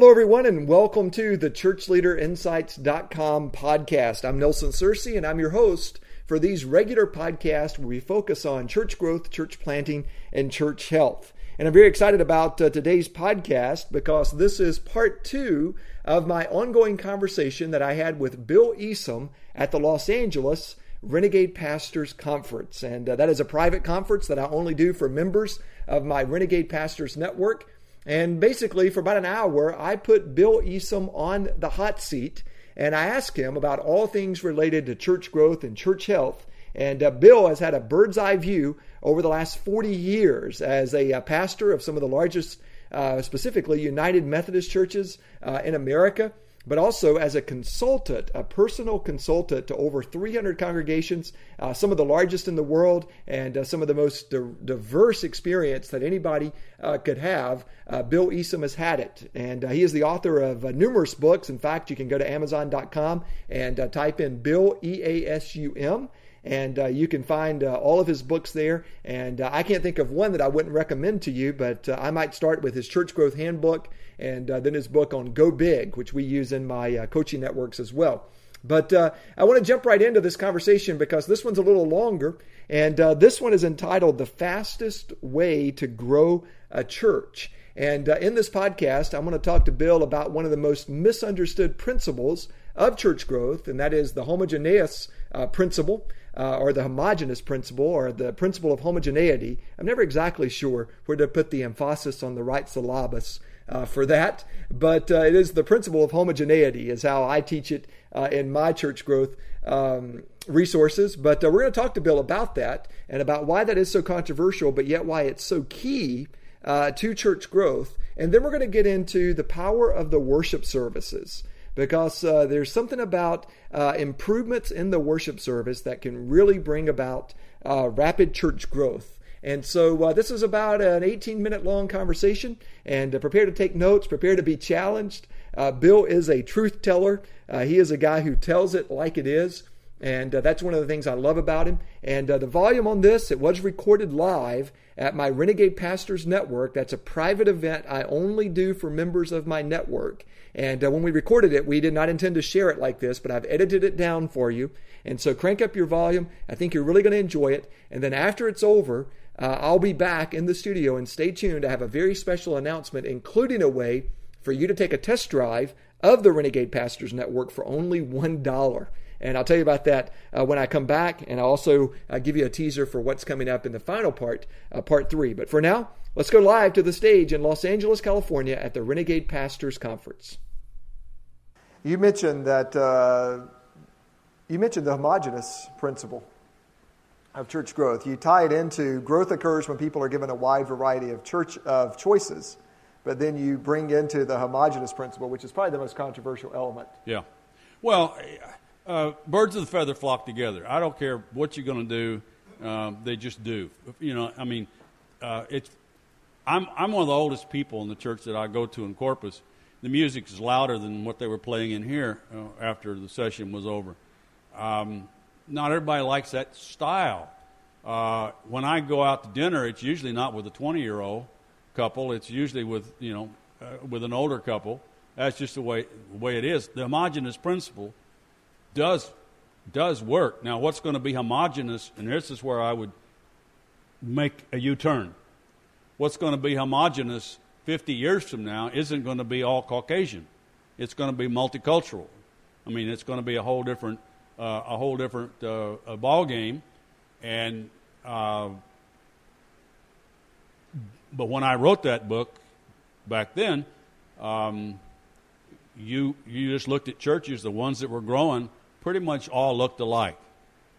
Hello, everyone, and welcome to the ChurchLeaderInsights.com podcast. I'm Nelson Searcy, and I'm your host for these regular podcasts where we focus on church growth, church planting, and church health. And I'm very excited about uh, today's podcast because this is part two of my ongoing conversation that I had with Bill Easum at the Los Angeles Renegade Pastors Conference. And uh, that is a private conference that I only do for members of my Renegade Pastors Network. And basically, for about an hour, I put Bill Easum on the hot seat and I asked him about all things related to church growth and church health. And uh, Bill has had a bird's eye view over the last 40 years as a uh, pastor of some of the largest, uh, specifically United Methodist churches uh, in America but also as a consultant, a personal consultant to over 300 congregations, uh, some of the largest in the world, and uh, some of the most di- diverse experience that anybody uh, could have. Uh, Bill Easum has had it, and uh, he is the author of uh, numerous books. In fact, you can go to Amazon.com and type in Bill E A S U M and uh, you can find uh, all of his books there. And uh, I can't think of one that I wouldn't recommend to you, but I might start with his Church Growth Handbook and uh, then his book on Go Big, which we use in my uh, coaching networks as well. But uh, I want to jump right into this conversation because this one's a little longer, and uh, this one is entitled The Fastest Way to Grow a Church. And uh, in this podcast, I'm going to talk to Bill about one of the most misunderstood principles of church growth, and that is the homogeneous uh, principle. Uh, or the homogeneous principle, or the principle of homogeneity. I'm never exactly sure where to put the emphasis on the right syllabus uh, for that, but uh, it is the principle of homogeneity, is how I teach it uh, in my church growth um, resources. But uh, we're going to talk to Bill about that and about why that is so controversial, but yet why it's so key to church growth. And then we're going to get into the power of the worship services because uh, there's something about uh, improvements in the worship service that can really bring about uh, rapid church growth. And so uh, this is about an 18 minute long conversation, and uh, prepare to take notes, prepare to be challenged. Uh, Bill is a truth teller. Uh, he is a guy who tells it like it is, and uh, that's one of the things I love about him. And uh, the volume on this, it was recorded live at my Renegade Pastors Network. That's a private event I only do for members of my network. And when we recorded it, we did not intend to share it like this, but I've edited it down for you. And so crank up your volume. I think you're really going to enjoy it. And then after it's over, uh, I'll be back in the studio and stay tuned to have a very special announcement, including a way for you to take a test drive of the Renegade Pastors Network for only $1. And I'll tell you about that uh, when I come back, and I'll also uh, give you a teaser for what's coming up in the final part, uh, part three. But for now, let's go live to the stage in Los Angeles, California at the Renegade Pastors Conference. You mentioned that uh, you mentioned the homogenous principle of church growth. You tie it into growth occurs when people are given a wide variety of church of choices, but then you bring into the homogenous principle, which is probably the most controversial element. Yeah. Well, uh, birds of the feather flock together. I don't care what you're going to do; um, they just do. You know, I mean, uh, it's. I'm I'm one of the oldest people in the church that I go to in Corpus. The music is louder than what they were playing in here uh, after the session was over. Um, not everybody likes that style. Uh, when I go out to dinner, it's usually not with a 20 year old couple. It's usually with you know uh, with an older couple. That's just the way the way it is. The homogenous principle does does work. Now, what's going to be homogenous, and this is where I would make a U turn. What's going to be homogenous 50 years from now isn't going to be all Caucasian. It's going to be multicultural. I mean, it's going to be a whole different uh, a whole different uh, ball game. And uh, but when I wrote that book back then, um, you you just looked at churches, the ones that were growing, pretty much all looked alike.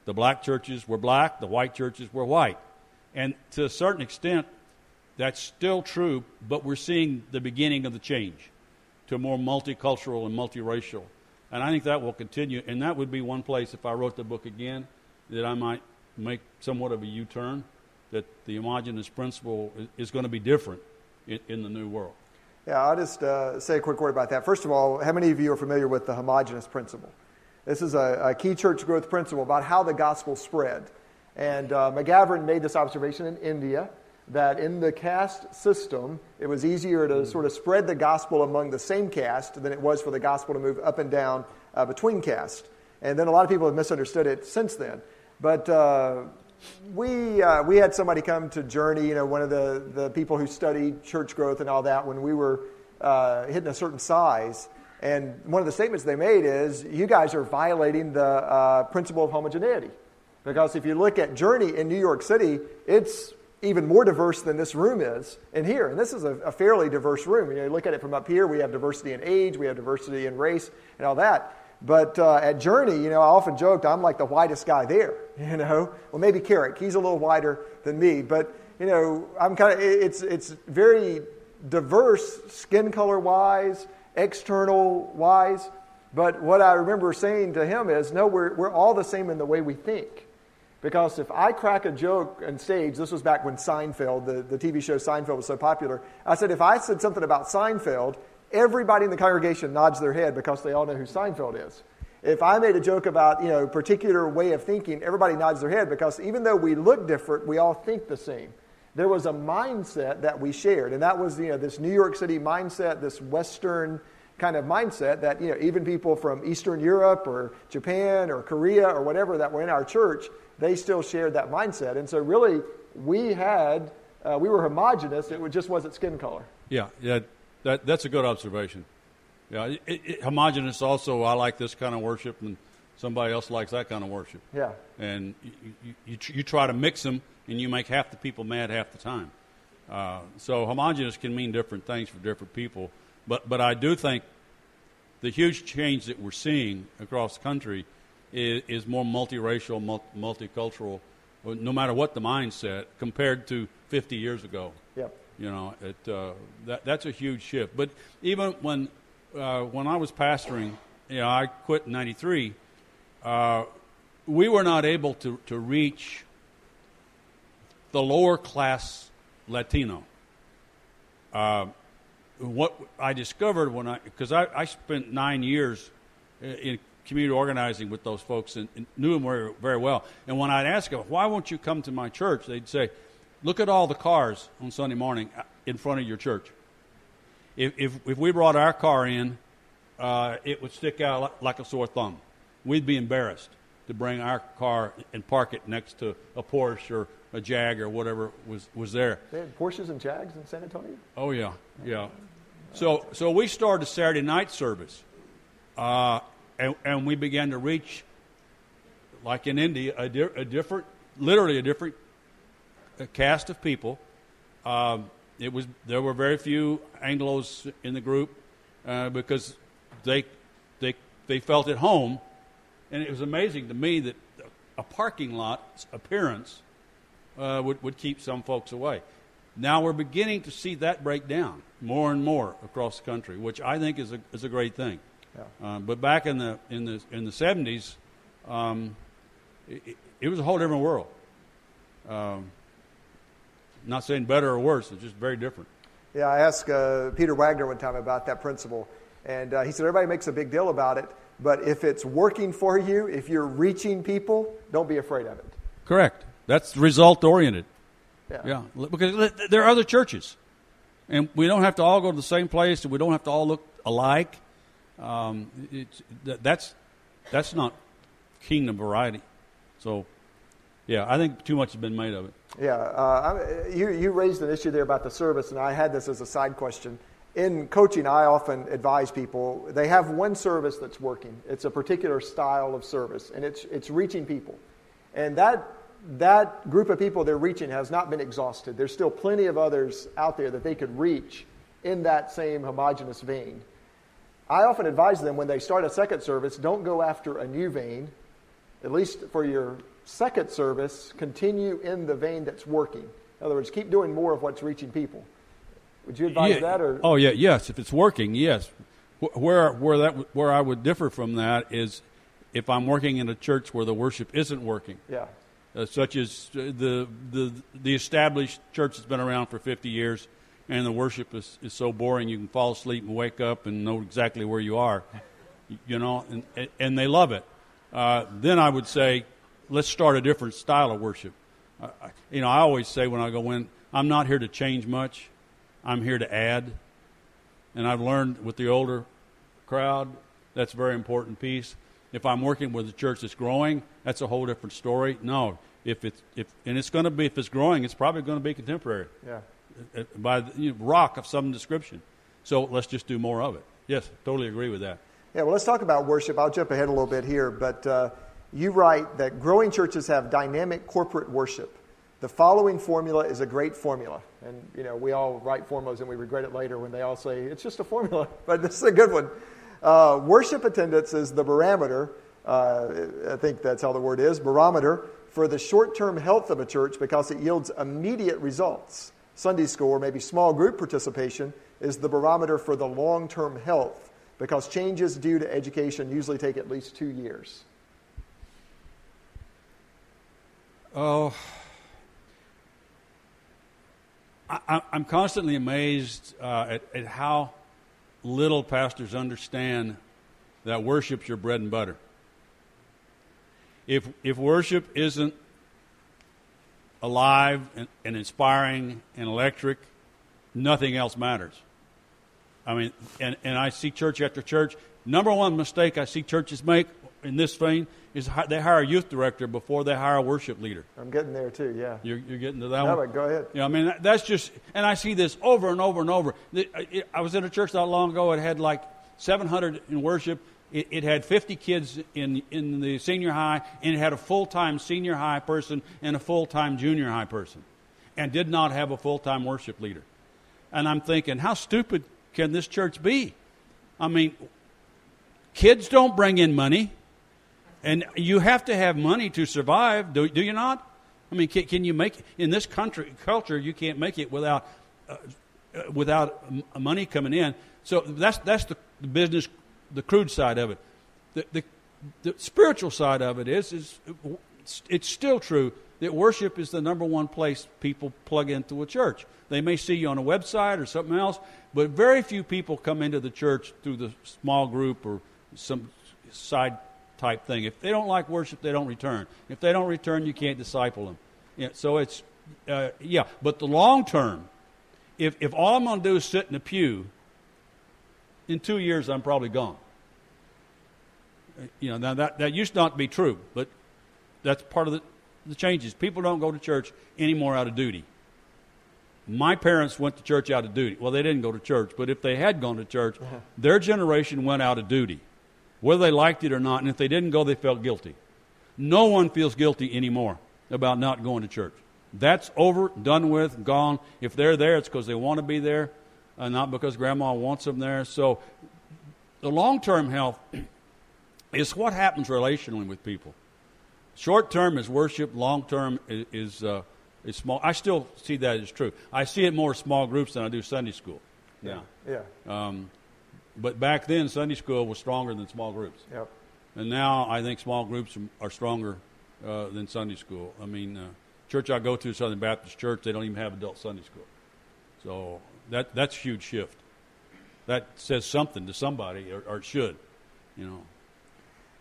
The black churches were black, the white churches were white, and to a certain extent, that's still true. But we're seeing the beginning of the change to more multicultural and multiracial and I think that will continue. And that would be one place, if I wrote the book again, that I might make somewhat of a U turn, that the homogenous principle is going to be different in, in the new world. Yeah, I'll just uh, say a quick word about that. First of all, how many of you are familiar with the homogenous principle? This is a, a key church growth principle about how the gospel spread. And uh, McGavran made this observation in India. That in the caste system, it was easier to sort of spread the gospel among the same caste than it was for the gospel to move up and down uh, between caste. And then a lot of people have misunderstood it since then. But uh, we, uh, we had somebody come to Journey, you know, one of the, the people who studied church growth and all that when we were uh, hitting a certain size. And one of the statements they made is, you guys are violating the uh, principle of homogeneity. Because if you look at Journey in New York City, it's even more diverse than this room is in here. And this is a, a fairly diverse room. You, know, you look at it from up here, we have diversity in age, we have diversity in race, and all that. But uh, at Journey, you know, I often joked I'm like the whitest guy there. You know, well maybe Carrick, he's a little whiter than me, but you know, I'm kind of it's it's very diverse, skin color wise, external wise. But what I remember saying to him is, no, we're we're all the same in the way we think. Because if I crack a joke on stage, this was back when Seinfeld, the, the TV show Seinfeld was so popular. I said, if I said something about Seinfeld everybody in the congregation nods their head because they all know who Seinfeld is. If I made a joke about, you know, particular way of thinking, everybody nods their head because even though we look different, we all think the same. There was a mindset that we shared, and that was, you know, this New York City mindset, this Western kind of mindset that, you know, even people from Eastern Europe or Japan or Korea or whatever that were in our church, they still shared that mindset. And so really, we had, uh, we were homogenous. It just wasn't skin color. Yeah, yeah. That, that's a good observation. Yeah, it, it, homogenous also, I like this kind of worship, and somebody else likes that kind of worship. Yeah. And you, you, you, you try to mix them, and you make half the people mad half the time. Uh, so homogenous can mean different things for different people. But, but I do think the huge change that we're seeing across the country is, is more multiracial, multicultural, no matter what the mindset, compared to 50 years ago. Yep. You know, it, uh, that, that's a huge shift. But even when, uh, when I was pastoring, you know, I quit in 93, uh, we were not able to, to reach the lower class Latino. What I discovered when I, because I, I spent nine years in community organizing with those folks and, and knew them very, very well. And when I'd ask them, why won't you come to my church? They'd say, Look at all the cars on Sunday morning uh, in front of your church. If, if, if we brought our car in, uh, it would stick out like a sore thumb. We'd be embarrassed to bring our car and park it next to a Porsche or a Jag or whatever was, was there. They had Porsches and Jags in San Antonio? Oh, yeah, yeah. So, so we started a Saturday night service, uh, and, and we began to reach, like in India, a, di- a different, literally a different a caste of people. Um, it was there were very few Anglo's in the group uh, because they they they felt at home, and it was amazing to me that a parking lot's appearance uh, would would keep some folks away. Now we're beginning to see that break down more and more across the country, which I think is a is a great thing. Yeah. Uh, but back in the in the in the seventies, um, it, it, was a whole different world. Um, not saying better or worse, it's just very different. Yeah, I asked uh, Peter Wagner one time about that principle, and uh, he said everybody makes a big deal about it, but if it's working for you, if you're reaching people, don't be afraid of it. Correct. That's result oriented. Yeah. yeah. Because there are other churches, and we don't have to all go to the same place, and we don't have to all look alike. Um, it's, that's that's not kingdom variety. So, yeah, I think too much has been made of it. Yeah, uh, you, you raised an issue there about the service, and I had this as a side question. In coaching, I often advise people they have one service that's working. It's a particular style of service, and it's, it's reaching people. And that, that group of people they're reaching has not been exhausted. There's still plenty of others out there that they could reach in that same homogenous vein. I often advise them when they start a second service don't go after a new vein, at least for your second service continue in the vein that's working. In other words, keep doing more of what's reaching people. Would you advise yeah. that? Or oh yeah, yes. If it's working, yes. Where where that where I would differ from that is if I'm working in a church where the worship isn't working. Yeah. Uh, such as the the the established church that's been around for 50 years, and the worship is, is so boring you can fall asleep and wake up and know exactly where you are, you know, and and they love it. Uh, then I would say let's start a different style of worship. Uh, you know, I always say when I go in, I'm not here to change much. I'm here to add. And I've learned with the older crowd, that's a very important piece. If I'm working with a church that's growing, that's a whole different story. No, if it's if and it's going to be if it's growing, it's probably going to be contemporary. Yeah. Uh, by the, you know, rock of some description. So let's just do more of it. Yes, totally agree with that. Yeah, well, let's talk about worship. I'll jump ahead a little bit here, but uh, you write that growing churches have dynamic corporate worship. The following formula is a great formula. And, you know, we all write formulas and we regret it later when they all say, it's just a formula, but this is a good one. Uh, worship attendance is the barometer, uh, I think that's how the word is, barometer for the short term health of a church because it yields immediate results. Sunday school or maybe small group participation is the barometer for the long term health because changes due to education usually take at least two years. Oh, I, am constantly amazed uh, at, at how little pastors understand that worship's your bread and butter. If, if worship isn't alive and, and inspiring and electric, nothing else matters. I mean, and, and I see church after church. Number one mistake I see churches make in this vein is they hire a youth director before they hire a worship leader. I'm getting there too, yeah. You're, you're getting to that no, one? go ahead. Yeah, I mean, that's just, and I see this over and over and over. I was in a church not long ago, it had like 700 in worship. It, it had 50 kids in, in the senior high, and it had a full time senior high person and a full time junior high person, and did not have a full time worship leader. And I'm thinking, how stupid can this church be? I mean, kids don't bring in money. And you have to have money to survive, do, do you not? I mean, can, can, you make in this country culture? You can't make it without uh, uh, without money coming in. So that's that's the, the, business, the crude side of it. The, the, the spiritual side of it is is it's still true that worship is the number one place people plug into a church. They may see you on a website or something else, but very few people come into the church through the small group or some side type thing. If they don't like worship, they don't return. If they don't return, you can't disciple them. So it's, uh, yeah. But the long term, if, if all I'm going to do is sit in a pew, in two years I'm probably gone. You know, now that, that used not to be true, but that's part of the, the changes. People don't go to church anymore out of duty. My parents went to church out of duty. Well, they didn't go to church, but if they had gone to church, uh-huh. their generation went out of duty whether they liked it or not. And if they didn't go, they felt guilty. No one feels guilty anymore about not going to church. That's over, done with, gone. If they're there, it's because they want to be there, uh, not because grandma wants them there. So the long term health is what happens relationally with people. Short term is worship, long term is, is, uh, is, small. I still see that as true. I see it more small groups than I do Sunday school. Yeah. Yeah. Um, but back then, Sunday school was stronger than small groups. Yep. And now I think small groups are stronger uh, than Sunday school. I mean, uh, church I go to, Southern Baptist Church, they don't even have adult Sunday school. So that that's a huge shift. That says something to somebody, or, or it should, you know.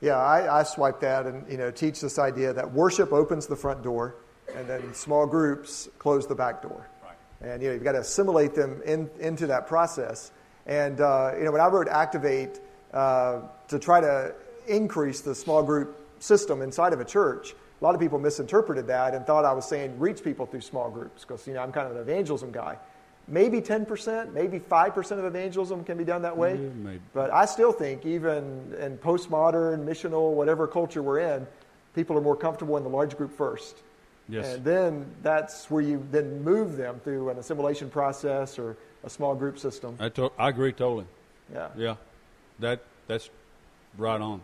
Yeah, I, I swipe that and you know teach this idea that worship opens the front door, and then small groups close the back door. Right. And you know you've got to assimilate them in, into that process. And uh, you know, when I wrote Activate uh, to try to increase the small group system inside of a church, a lot of people misinterpreted that and thought I was saying reach people through small groups because you know I'm kind of an evangelism guy. Maybe 10%, maybe 5% of evangelism can be done that way. Yeah, but I still think, even in postmodern, missional, whatever culture we're in, people are more comfortable in the large group first. Yes. And then that's where you then move them through an assimilation process or a small group system. I, to- I agree totally. Yeah. Yeah. That that's right on.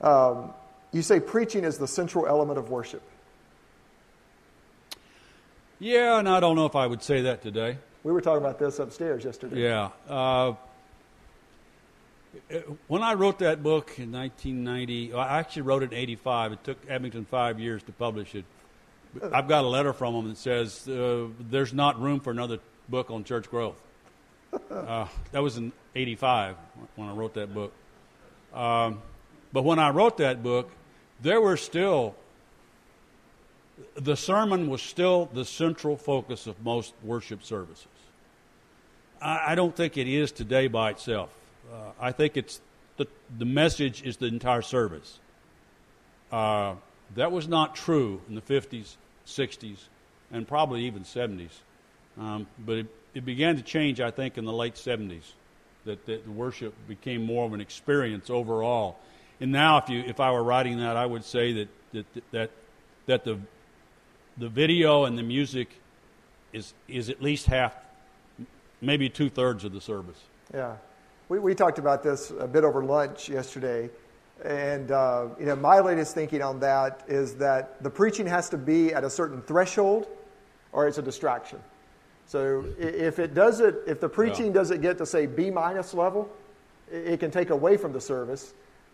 Um, you say preaching is the central element of worship. Yeah, and I don't know if I would say that today. We were talking about this upstairs yesterday. Yeah. Uh, when I wrote that book in 1990, I actually wrote it in 85. It took Abingdon five years to publish it. I've got a letter from them that says uh, there's not room for another book on church growth. Uh, that was in 85 when I wrote that book. Um, but when I wrote that book, there were still the sermon was still the central focus of most worship services. I, I don't think it is today by itself. Uh, I think it's the, the message is the entire service. Uh, that was not true in the 50s, 60s, and probably even 70s. Um, but it, it, began to change, I think, in the late 70s, that, that the worship became more of an experience overall. And now, if, you, if I were writing that, I would say that, that, that, that the, the video and the music is, is at least half, maybe two thirds of the service. Yeah. We, we talked about this a bit over lunch yesterday. And uh, you know, my latest thinking on that is that the preaching has to be at a certain threshold, or it's a distraction. So if it doesn't, if the preaching yeah. doesn't get to say B minus level, it can take away from the service.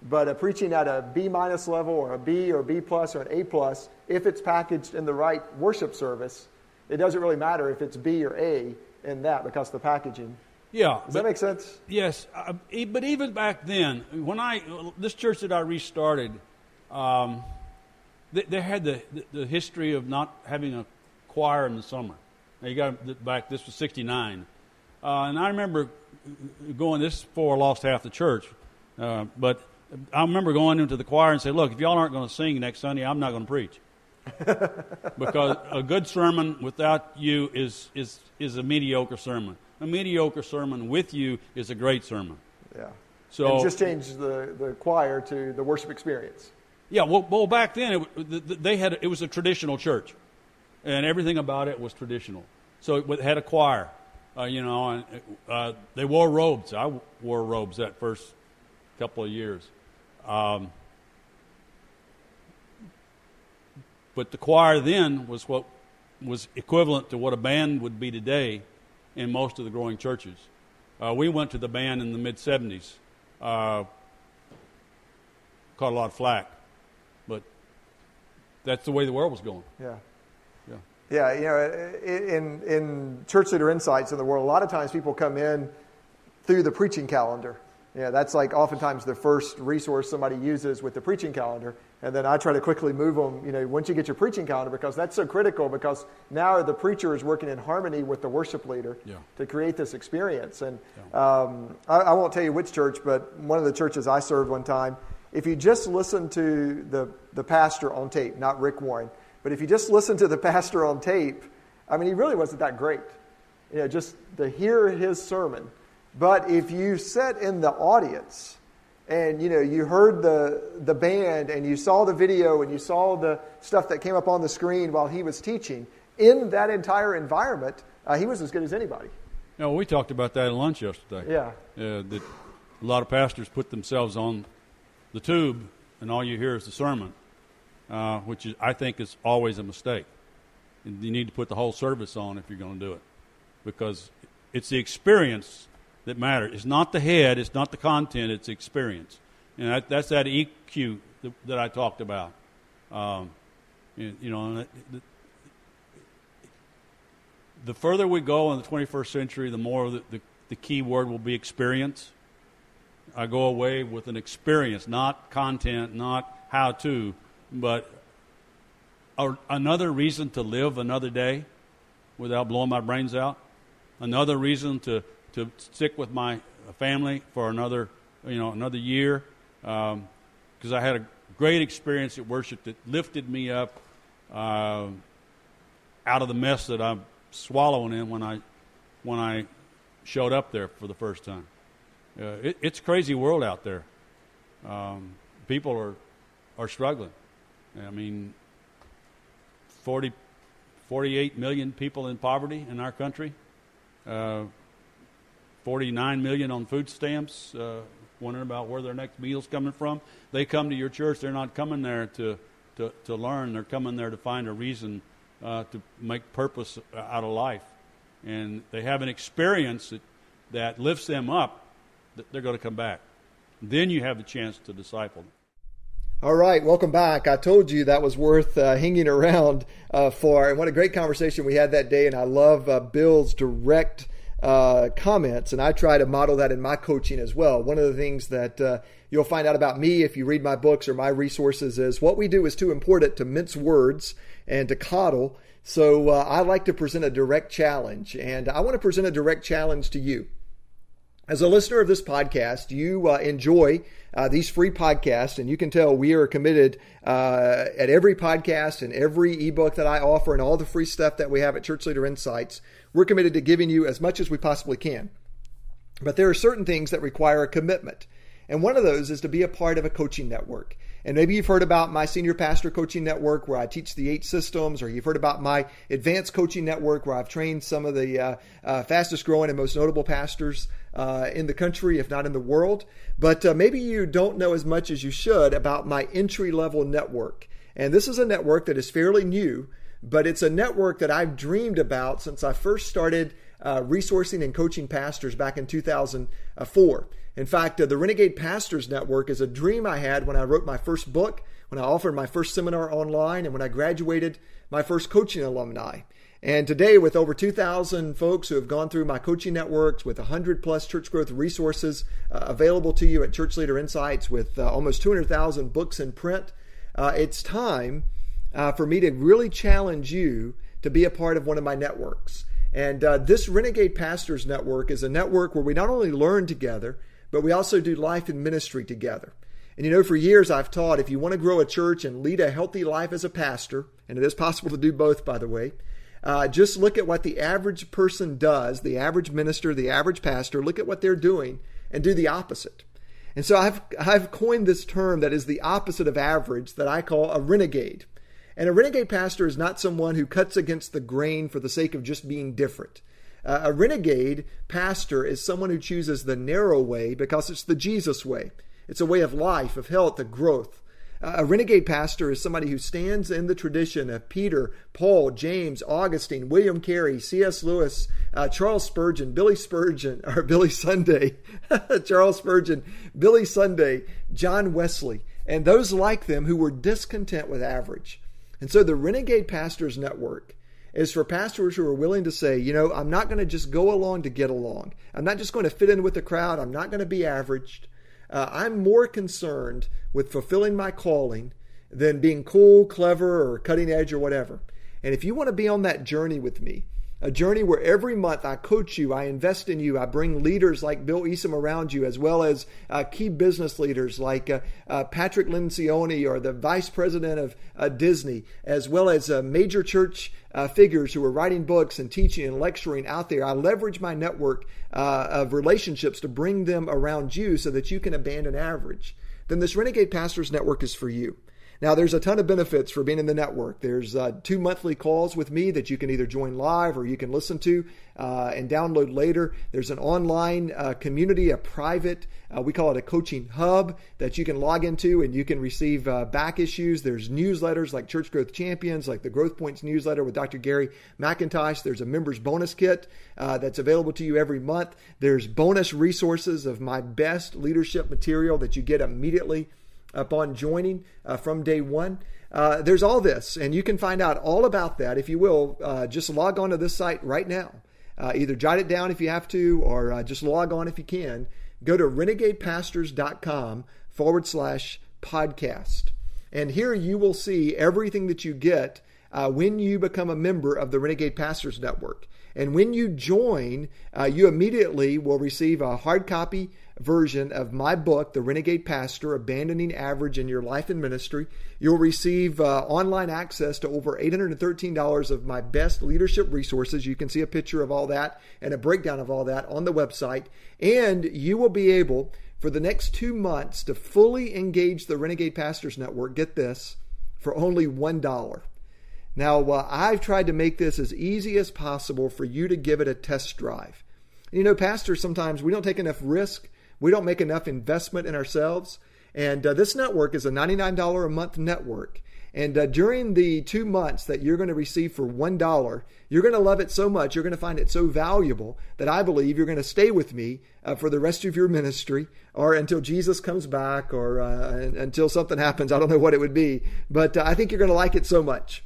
But a preaching at a B minus level, or a B, or B plus, or an A plus, if it's packaged in the right worship service, it doesn't really matter if it's B or A in that because the packaging. Yeah. Does but, that make sense? Yes. Uh, but even back then, when I, this church that I restarted, um, they, they, had the, the, the, history of not having a choir in the summer. Now you got back, this was 69. Uh, and I remember going, this before I lost half the church, uh, but I remember going into the choir and say, look, if y'all aren't going to sing next Sunday, I'm not going to preach. because a good sermon without you is, is, is a mediocre sermon a mediocre sermon with you is a great sermon. Yeah. So and just change the, the choir to the worship experience. Yeah. Well, well back then it, they had it was a traditional church, and everything about it was traditional. So it had a choir, uh, you know, and uh, they wore robes. I wore robes that first couple of years. Um, but the choir then was what was equivalent to what a band would be today in most of the growing churches. Uh, we went to the band in the mid 70s, uh, caught a lot of flack, but that's the way the world was going. Yeah. Yeah. You know, in, in church leader insights in the world, a lot of times people come in through the preaching calendar. Yeah, that's like oftentimes the first resource somebody uses with the preaching calendar. And then I try to quickly move them, you know, once you get your preaching calendar, because that's so critical because now the preacher is working in harmony with the worship leader yeah. to create this experience. And yeah. um, I, I, won't tell you which church, but one of the churches I served one time, if you just listen to the, the pastor on tape, not Rick Warren, but if you just listen to the pastor on tape, I mean, he really wasn't that great. You know, just to hear his sermon but if you sat in the audience and you know you heard the the band and you saw the video and you saw the stuff that came up on the screen while he was teaching in that entire environment, uh, he was as good as anybody. No, we talked about that at lunch yesterday. Yeah. Uh, that a lot of pastors put themselves on the tube and all you hear is the sermon, uh, which is, I think is always a mistake. You need to put the whole service on if you're going to do it, because it's the experience that matters. It's not the head, it's not the content, it's experience. And that, that's that EQ that, that, I talked about. Um, you, you know, the, the, further we go in the 21st century, the more the, the, the key word will be experience. I go away with an experience, not content, not how to, but another reason to live another day without blowing my brains out. Another reason to to stick with my family for another, you know, another year, because um, I had a great experience at worship that lifted me up uh, out of the mess that I'm swallowing in when I when I showed up there for the first time. Uh, it, it's crazy world out there. Um, people are are struggling. I mean, 40, 48 million people in poverty in our country. Uh, 49 million on food stamps, uh, wondering about where their next meal's coming from. They come to your church. They're not coming there to, to, to learn. They're coming there to find a reason uh, to make purpose out of life. And they have an experience that, that lifts them up that they're going to come back. Then you have a chance to disciple them. All right, welcome back. I told you that was worth uh, hanging around uh, for. And what a great conversation we had that day. And I love uh, Bill's direct uh, comments, and I try to model that in my coaching as well. One of the things that uh, you'll find out about me if you read my books or my resources is what we do is too important to mince words and to coddle. So uh, I like to present a direct challenge, and I want to present a direct challenge to you. As a listener of this podcast, you uh, enjoy uh, these free podcasts, and you can tell we are committed uh, at every podcast and every ebook that I offer and all the free stuff that we have at Church Leader Insights. We're committed to giving you as much as we possibly can. But there are certain things that require a commitment. And one of those is to be a part of a coaching network. And maybe you've heard about my senior pastor coaching network where I teach the eight systems, or you've heard about my advanced coaching network where I've trained some of the uh, uh, fastest growing and most notable pastors uh, in the country, if not in the world. But uh, maybe you don't know as much as you should about my entry level network. And this is a network that is fairly new, but it's a network that I've dreamed about since I first started uh, resourcing and coaching pastors back in 2004. In fact, uh, the Renegade Pastors Network is a dream I had when I wrote my first book, when I offered my first seminar online, and when I graduated my first coaching alumni. And today, with over 2,000 folks who have gone through my coaching networks, with 100 plus church growth resources uh, available to you at Church Leader Insights, with uh, almost 200,000 books in print, uh, it's time uh, for me to really challenge you to be a part of one of my networks. And uh, this Renegade Pastors Network is a network where we not only learn together, but we also do life and ministry together. And you know, for years I've taught if you want to grow a church and lead a healthy life as a pastor, and it is possible to do both, by the way, uh, just look at what the average person does, the average minister, the average pastor, look at what they're doing and do the opposite. And so I've, I've coined this term that is the opposite of average that I call a renegade. And a renegade pastor is not someone who cuts against the grain for the sake of just being different. Uh, a renegade pastor is someone who chooses the narrow way because it's the Jesus way. It's a way of life, of health, of growth. A renegade pastor is somebody who stands in the tradition of Peter, Paul, James, Augustine, William Carey, C.S. Lewis, uh, Charles Spurgeon, Billy Spurgeon, or Billy Sunday, Charles Spurgeon, Billy Sunday, John Wesley, and those like them who were discontent with average. And so the Renegade Pastors Network is for pastors who are willing to say, you know, I'm not going to just go along to get along. I'm not just going to fit in with the crowd. I'm not going to be averaged. Uh, I'm more concerned with fulfilling my calling than being cool, clever, or cutting edge or whatever. And if you want to be on that journey with me, a journey where every month I coach you, I invest in you, I bring leaders like Bill Easum around you, as well as uh, key business leaders like uh, uh, Patrick Lencioni or the vice president of uh, Disney, as well as uh, major church uh, figures who are writing books and teaching and lecturing out there. I leverage my network of relationships to bring them around you so that you can abandon average. Then this Renegade Pastors Network is for you. Now, there's a ton of benefits for being in the network. There's uh, two monthly calls with me that you can either join live or you can listen to uh, and download later. There's an online uh, community, a private, uh, we call it a coaching hub that you can log into and you can receive uh, back issues. There's newsletters like Church Growth Champions, like the Growth Points newsletter with Dr. Gary McIntosh. There's a members bonus kit uh, that's available to you every month. There's bonus resources of my best leadership material that you get immediately upon joining uh, from day one. Uh, there's all this, and you can find out all about that if you will. Uh, just log on to this site right now. Uh, either jot it down if you have to, or uh, just log on if you can. Go to renegadepastors.com forward slash podcast. And here you will see everything that you get uh, when you become a member of the Renegade Pastors Network. And when you join, uh, you immediately will receive a hard copy version of my book, The Renegade Pastor Abandoning Average in Your Life and Ministry. You'll receive uh, online access to over $813 of my best leadership resources. You can see a picture of all that and a breakdown of all that on the website. And you will be able, for the next two months, to fully engage the Renegade Pastors Network. Get this for only $1. Now, uh, I've tried to make this as easy as possible for you to give it a test drive. You know, pastors, sometimes we don't take enough risk we don't make enough investment in ourselves. And uh, this network is a $99 a month network. And uh, during the two months that you're going to receive for $1, you're going to love it so much, you're going to find it so valuable that I believe you're going to stay with me uh, for the rest of your ministry or until Jesus comes back or uh, until something happens. I don't know what it would be, but uh, I think you're going to like it so much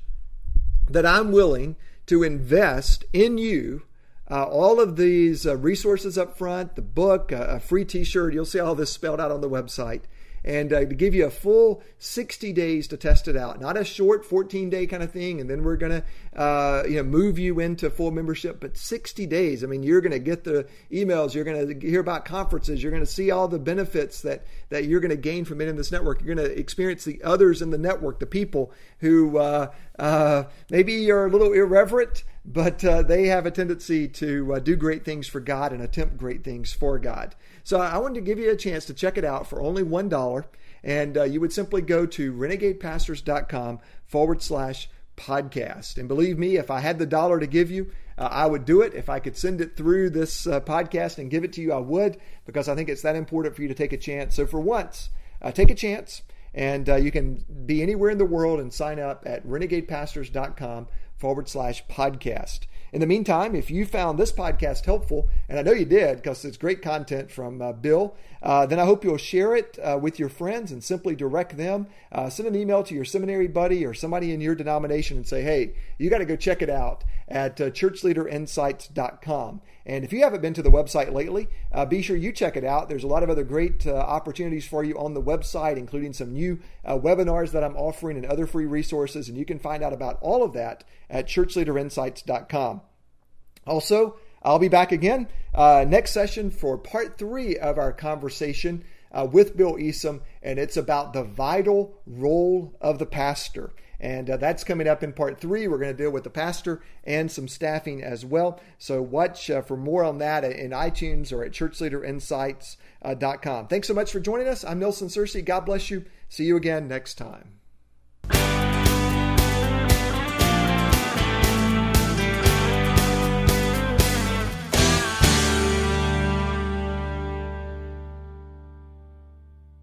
that I'm willing to invest in you uh, all of these uh, resources up front, the book, a free t shirt. You'll see all this spelled out on the website and uh, to give you a full 60 days to test it out, not a short 14 day kind of thing, and then we're going to uh, you know move you into full membership, but 60 days. I mean, you're going to get the emails, you're going to hear about conferences, you're going to see all the benefits that that you're going to gain from it in this network. You're going to experience the others in the network, the people who uh, uh maybe are a little irreverent but uh, they have a tendency to uh, do great things for God and attempt great things for God. So I wanted to give you a chance to check it out for only $1. And uh, you would simply go to renegadepastors.com forward slash podcast. And believe me, if I had the dollar to give you, uh, I would do it. If I could send it through this uh, podcast and give it to you, I would, because I think it's that important for you to take a chance. So for once, uh, take a chance. And you can be anywhere in the world and sign up at renegadepastors.com forward slash podcast. In the meantime, if you found this podcast helpful, and I know you did because it's great content from uh, Bill, uh, then I hope you'll share it uh, with your friends and simply direct them. Uh, send an email to your seminary buddy or somebody in your denomination and say, hey, you got to go check it out at uh, churchleaderinsights.com. And if you haven't been to the website lately, uh, be sure you check it out. There's a lot of other great uh, opportunities for you on the website, including some new uh, webinars that I'm offering and other free resources. And you can find out about all of that at churchleaderinsights.com. Also, I'll be back again uh, next session for part three of our conversation uh, with Bill Easum, and it's about the vital role of the pastor. And uh, that's coming up in part three. We're going to deal with the pastor and some staffing as well. So watch uh, for more on that in iTunes or at churchleaderinsights.com. Thanks so much for joining us. I'm Nelson Searcy. God bless you. See you again next time.